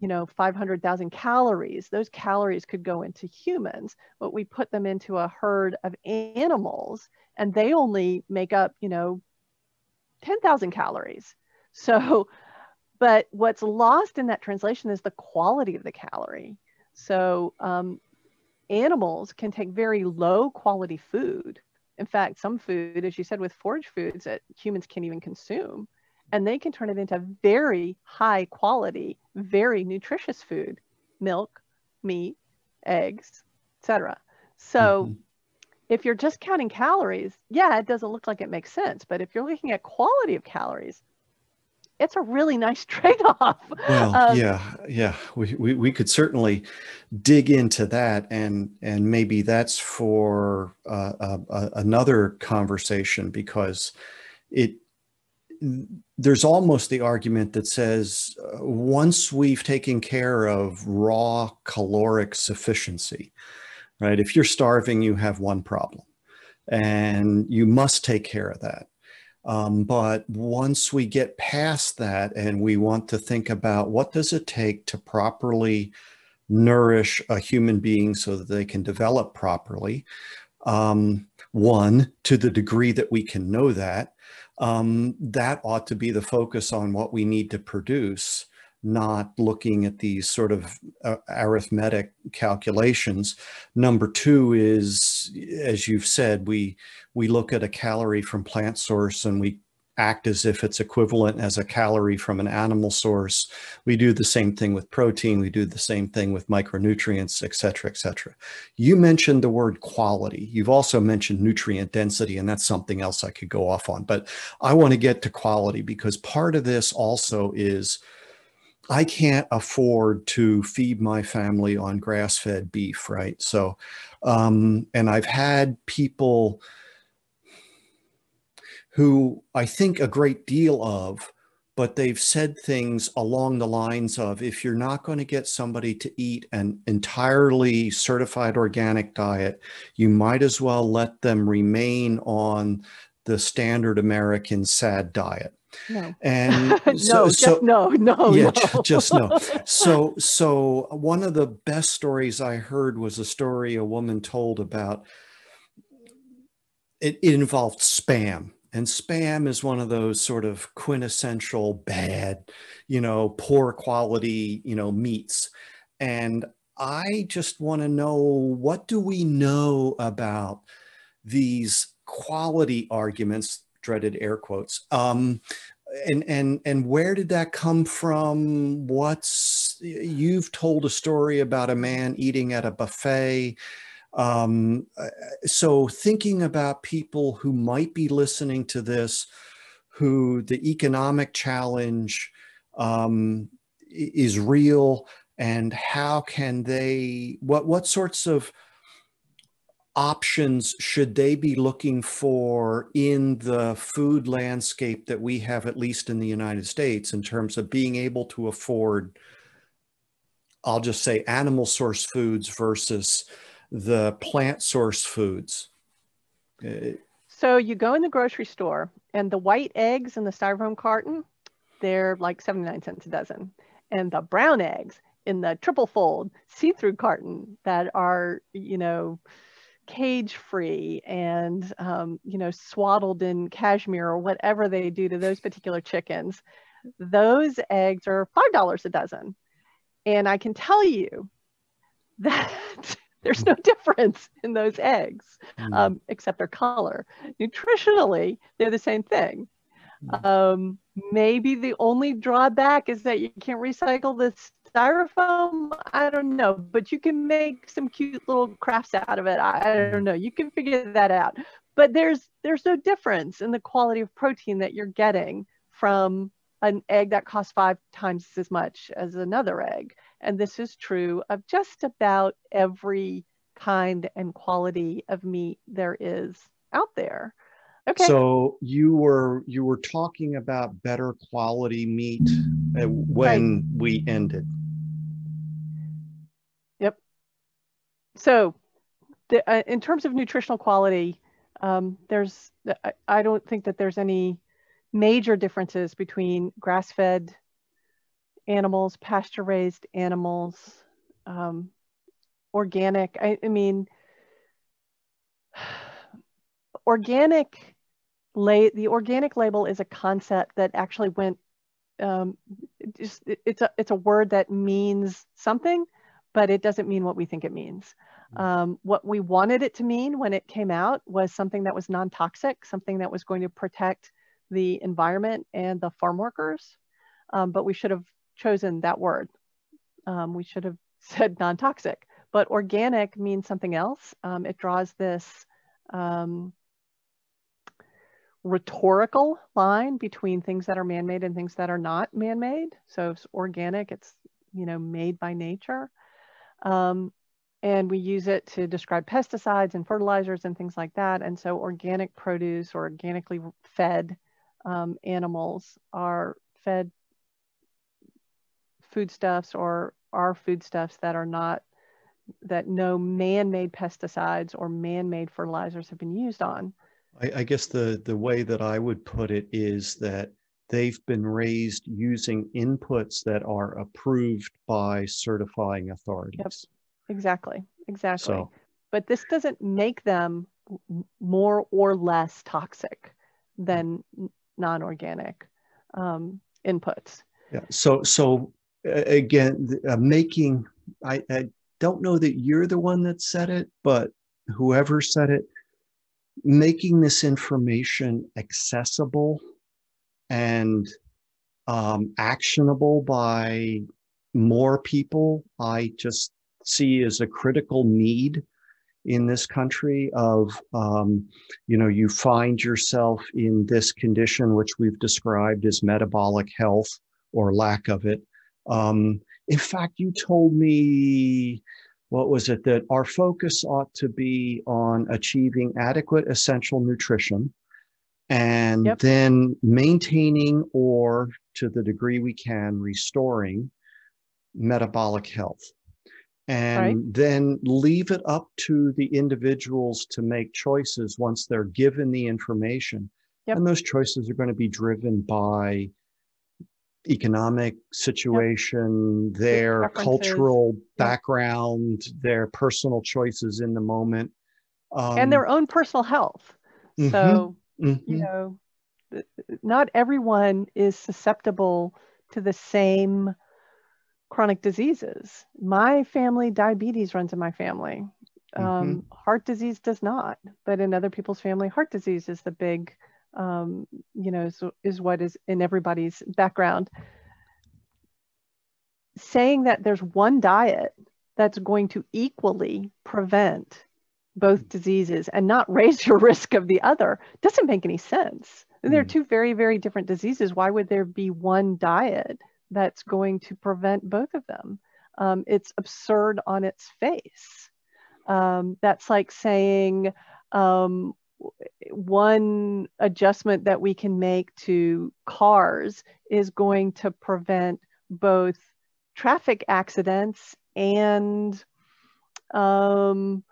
you know, 500,000 calories. Those calories could go into humans, but we put them into a herd of animals and they only make up, you know, 10,000 calories. So, but what's lost in that translation is the quality of the calorie. So um, animals can take very low quality food. In fact, some food, as you said, with forage foods that humans can't even consume, and they can turn it into very high quality, very nutritious food, milk, meat, eggs, etc. So mm-hmm. if you're just counting calories, yeah, it doesn't look like it makes sense. But if you're looking at quality of calories, it's a really nice trade-off. Well, um, yeah, yeah, we, we, we could certainly dig into that, and and maybe that's for uh, uh, another conversation because it there's almost the argument that says uh, once we've taken care of raw caloric sufficiency, right? If you're starving, you have one problem, and you must take care of that um, but once we get past that and we want to think about what does it take to properly nourish a human being so that they can develop properly, um, one, to the degree that we can know that, um, that ought to be the focus on what we need to produce not looking at these sort of uh, arithmetic calculations. Number two is, as you've said, we we look at a calorie from plant source and we act as if it's equivalent as a calorie from an animal source. We do the same thing with protein. We do the same thing with micronutrients, et cetera, et cetera. You mentioned the word quality. You've also mentioned nutrient density, and that's something else I could go off on. But I want to get to quality because part of this also is I can't afford to feed my family on grass fed beef, right? So, um, and I've had people who I think a great deal of, but they've said things along the lines of if you're not going to get somebody to eat an entirely certified organic diet, you might as well let them remain on the standard American SAD diet. No. And so, no, so, no, no, yeah, no. just no. So, so one of the best stories I heard was a story a woman told about. It, it involved spam, and spam is one of those sort of quintessential bad, you know, poor quality, you know, meats. And I just want to know what do we know about these quality arguments, dreaded air quotes, um, and and and where did that come from? What's you've told a story about a man eating at a buffet um, so thinking about people who might be listening to this, who the economic challenge um, is real, and how can they? What what sorts of options should they be looking for in the food landscape that we have, at least in the United States, in terms of being able to afford? I'll just say animal source foods versus the plant source foods? Uh, so you go in the grocery store and the white eggs in the styrofoam carton, they're like 79 cents a dozen. And the brown eggs in the triple fold see-through carton that are, you know, cage free and, um, you know, swaddled in cashmere or whatever they do to those particular chickens, those eggs are $5 a dozen. And I can tell you that there's no difference in those eggs mm. um, except their color. Nutritionally, they're the same thing. Mm. Um, maybe the only drawback is that you can't recycle the styrofoam. I don't know, but you can make some cute little crafts out of it. I, I don't know. You can figure that out. But there's there's no difference in the quality of protein that you're getting from an egg that costs five times as much as another egg. And this is true of just about every kind and quality of meat there is out there. Okay. So you were you were talking about better quality meat uh, when right. we ended. Yep. So, the, uh, in terms of nutritional quality, um, there's I, I don't think that there's any major differences between grass-fed animals, pasture raised animals, um, organic. I, I mean, organic, la- the organic label is a concept that actually went, um, just, it, it's, a, it's a word that means something, but it doesn't mean what we think it means. Um, what we wanted it to mean when it came out was something that was non toxic, something that was going to protect the environment and the farm workers. Um, but we should have chosen that word. Um, we should have said non-toxic, but organic means something else. Um, it draws this um, rhetorical line between things that are man-made and things that are not man-made. So it's organic, it's you know made by nature. Um, and we use it to describe pesticides and fertilizers and things like that. And so organic produce or organically fed um, animals are fed foodstuffs or are foodstuffs that are not that no man-made pesticides or man-made fertilizers have been used on. I, I, guess the the way that I would put it is that they've been raised using inputs that are approved by certifying authorities. Exactly. Exactly. So, but this doesn't make them more or less toxic than non-organic um, inputs. Yeah. So so again, uh, making, I, I don't know that you're the one that said it, but whoever said it, making this information accessible and um, actionable by more people, I just see as a critical need in this country of, um, you know, you find yourself in this condition, which we've described as metabolic health or lack of it, Um, in fact, you told me, what was it, that our focus ought to be on achieving adequate essential nutrition and Yep. then maintaining or to the degree we can restoring metabolic health and then leave it up to the individuals to make choices once they're given the information Yep. and those choices are going to be driven by economic situation their preferences. cultural background their personal choices in the moment um, and their own personal health. Mhm. So, you mhm, know, not everyone is susceptible to the same chronic diseases. My family, diabetes runs in my family. Um, Heart disease does not, but in other people's family, heart disease is the big, um, you know, is, is what is in everybody's background. Saying that there's one diet that's going to equally prevent both diseases and not raise your risk of the other doesn't make any sense. They're Mm. two very, very different diseases. Why would there be one diet that's going to prevent both of them? Um, it's absurd on its face. Um, that's like saying um, one adjustment that we can make to cars is going to prevent both traffic accidents and um,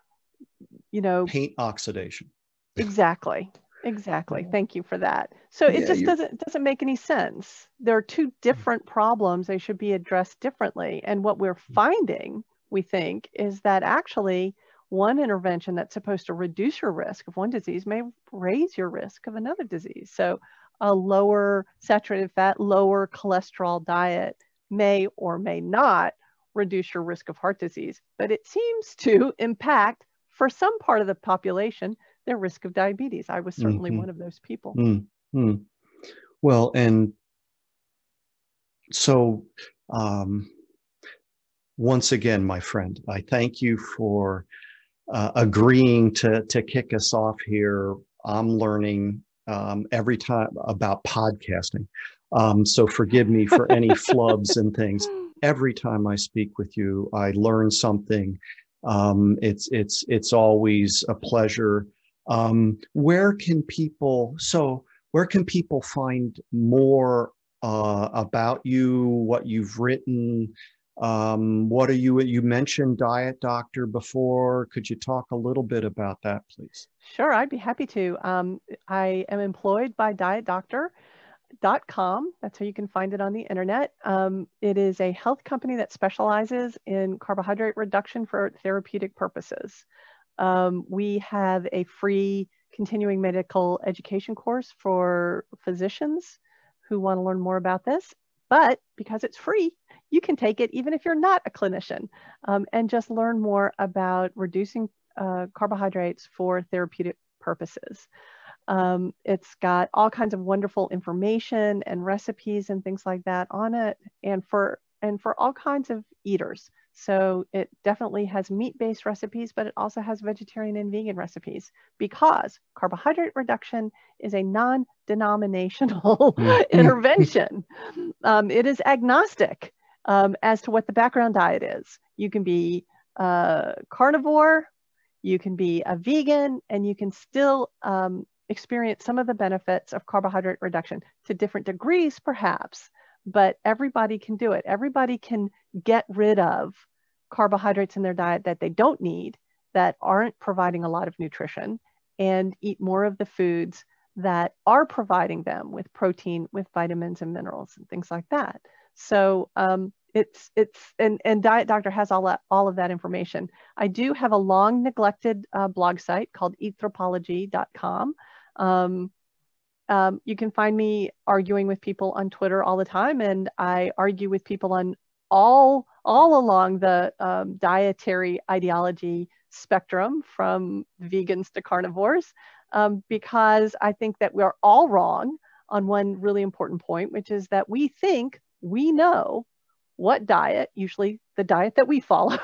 you know paint oxidation exactly exactly. Thank you for that. So it Yeah, just you- doesn't doesn't make any sense. There are two mm-hmm. different problems. They should be addressed differently. And what we're mm-hmm. finding we think is that actually one intervention that's supposed to reduce your risk of one disease may raise your risk of another disease. So a lower saturated fat lower cholesterol diet may or may not reduce your risk of heart disease. But it seems to impact for some part of the population their risk of diabetes. I was certainly Mhm. one of those people. Mm, mm. Well, and so um, once again, my friend, I thank you for uh, agreeing to to kick us off here. I'm learning um, every time about podcasting, um, so forgive me for any flubs and things. Every time I speak with you, I learn something. Um, it's it's it's always a pleasure. Um, where can people so where can people find more uh, about you, what you've written? Um, what are you? You mentioned Diet Doctor before. Could you talk a little bit about that, please? Sure, I'd be happy to. Um, I am employed by dietdoctor.com. That's how you can find it on the internet. Um, it is a health company that specializes in carbohydrate reduction for therapeutic purposes. Um, we have a free continuing medical education course for physicians who want to learn more about this. But because it's free, you can take it even if you're not a clinician um, and just learn more about reducing uh, carbohydrates for therapeutic purposes. Um, it's got all kinds of wonderful information and recipes and things like that on it, and for and for all kinds of eaters. So it definitely has meat-based recipes, but it also has vegetarian and vegan recipes because carbohydrate reduction is a non-denominational Mm. intervention. Um, it is agnostic um, as to what the background diet is. You can be uh, carnivore, you can be a vegan, and you can still um, experience some of the benefits of carbohydrate reduction to different degrees, perhaps, but everybody can do it. Everybody can get rid of carbohydrates in their diet that they don't need, that aren't providing a lot of nutrition, and eat more of the foods that are providing them with protein, with vitamins and minerals and things like that. So um, it's it's and and Diet Doctor has all that all of that information. I do have a long neglected uh, blog site called eathropology.com. Um, um, you can find me arguing with people on Twitter all the time, and I argue with people on all all along the um, dietary ideology spectrum, from vegans to carnivores, um, because I think that we are all wrong on one really important point, which is that we think we know what diet, usually the diet that we follow,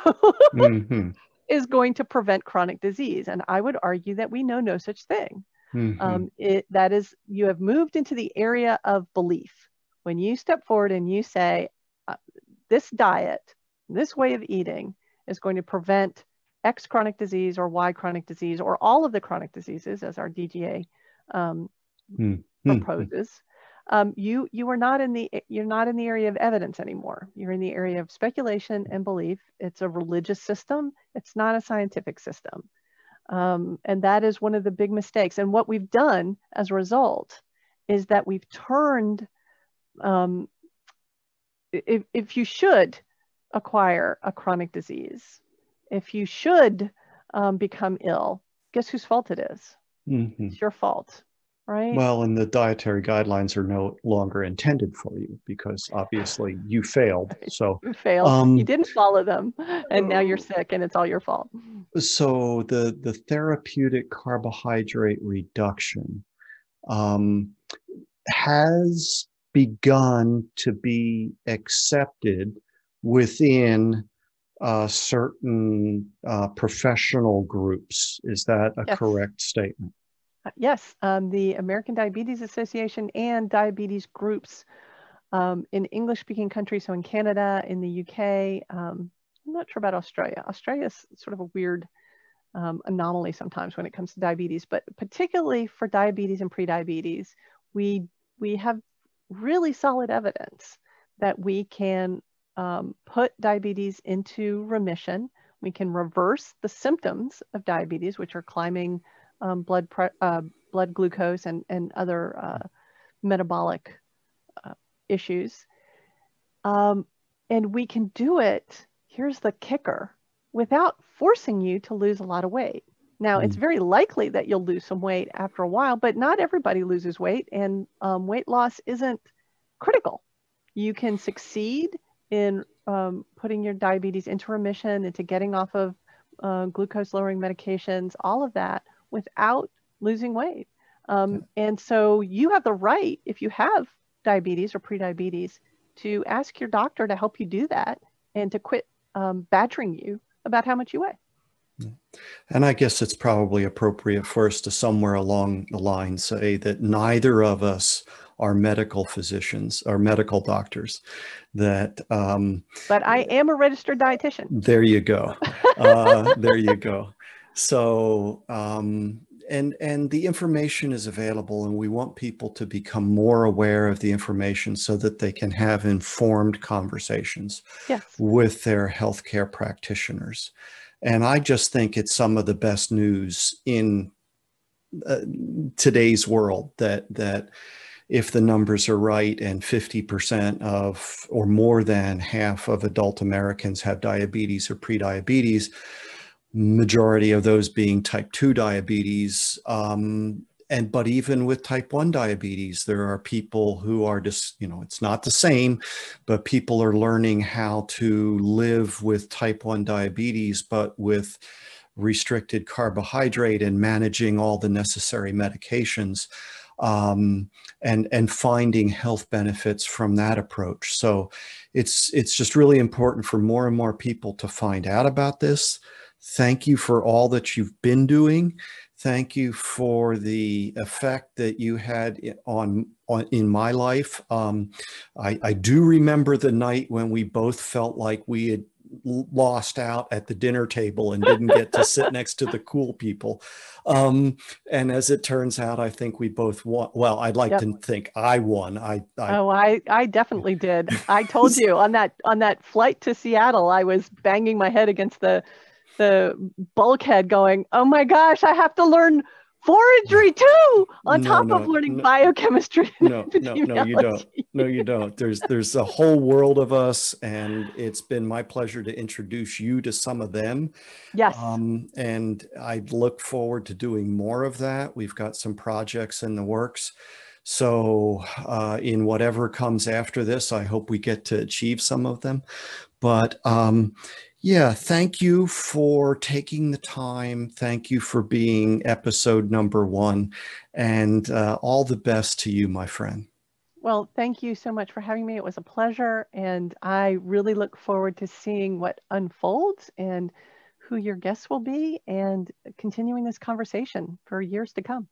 Mhm, is going to prevent chronic disease. And I would argue that we know no such thing. Mhm. Um, it, that is, you have moved into the area of belief. When you step forward and you say, uh, this diet, this way of eating is going to prevent X chronic disease or Y chronic disease or all of the chronic diseases, as our DGA um, mm. proposes. Um, you you are not in the you're not in the area of evidence anymore. You're in the area of speculation and belief. It's a religious system. It's not a scientific system, um, and that is one of the big mistakes. And what we've done as a result is that we've turned um, if, if you should acquire a chronic disease, if you should um, become ill, guess whose fault it is? Mm-hmm. It's your fault, right? Well, and the dietary guidelines are no longer intended for you because obviously you failed. So you failed. Um, you didn't follow them, and now you're sick, and it's all your fault. So the the therapeutic carbohydrate reduction um, has begun to be accepted within uh, certain uh, professional groups. Is that a yes. correct statement? Uh, yes, um, the American Diabetes Association and diabetes groups um, in English speaking countries, so in Canada, in the UK, um, I'm not sure about Australia. Australia is sort of a weird um, anomaly sometimes when it comes to diabetes, but particularly for diabetes and prediabetes, we, we have really solid evidence that we can um, put diabetes into remission. We can reverse the symptoms of diabetes, which are climbing um, blood, uh, blood glucose and, and other uh, metabolic uh, issues. Um, and we can do it, here's the kicker, without forcing you to lose a lot of weight. Now, it's very likely that you'll lose some weight after a while, but not everybody loses weight, and um, weight loss isn't critical. You can succeed in um, putting your diabetes into remission, into getting off of uh, glucose lowering medications, all of that without losing weight. Um, and so you have the right, if you have diabetes or prediabetes, to ask your doctor to help you do that and to quit um, badgering you about how much you weigh. And I guess it's probably appropriate for us to somewhere along the line say that neither of us are medical physicians or medical doctors that um, but i am a registered dietitian. There you go. Uh, there you go so um, and and the information is available and we want people to become more aware of the information so that they can have informed conversations yes. with their healthcare practitioners and I just think it's some of the best news in uh, today's world that that if the numbers are right and 50% of or more than half of adult Americans have diabetes or prediabetes, majority of those being type 2 diabetes, um, and but even with type 1 diabetes there are people who are just you know it's not the same but people are learning how to live with type 1 diabetes but with restricted carbohydrate and managing all the necessary medications um, and and finding health benefits from that approach. So it's it's just really important for more and more people to find out about this thank you for all that you've been doing Thank you for the effect that you had on, on in my life. Um, I, I do remember the night when we both felt like we had lost out at the dinner table and didn't get to sit next to the cool people. Um, and as it turns out, I think we both won. Well, I'd like yep. to think I won. I, I, oh, I I definitely did. I told you on that on that flight to Seattle, I was banging my head against the the bulkhead going, oh my gosh, I have to learn forestry too on no, top no, of learning no, biochemistry no no no you don't. no you don't. There's there's a whole world of us and it's been my pleasure to introduce you to some of them. Yes. Um, and i look forward to doing more of that. We've got some projects in the works. So uh, in whatever comes after this i hope we get to achieve some of them. But um, yeah, thank you for taking the time. Thank you for being episode number one. And uh, all the best to you, my friend. Well, thank you so much for having me. It was a pleasure. And I really look forward to seeing what unfolds and who your guests will be and continuing this conversation for years to come.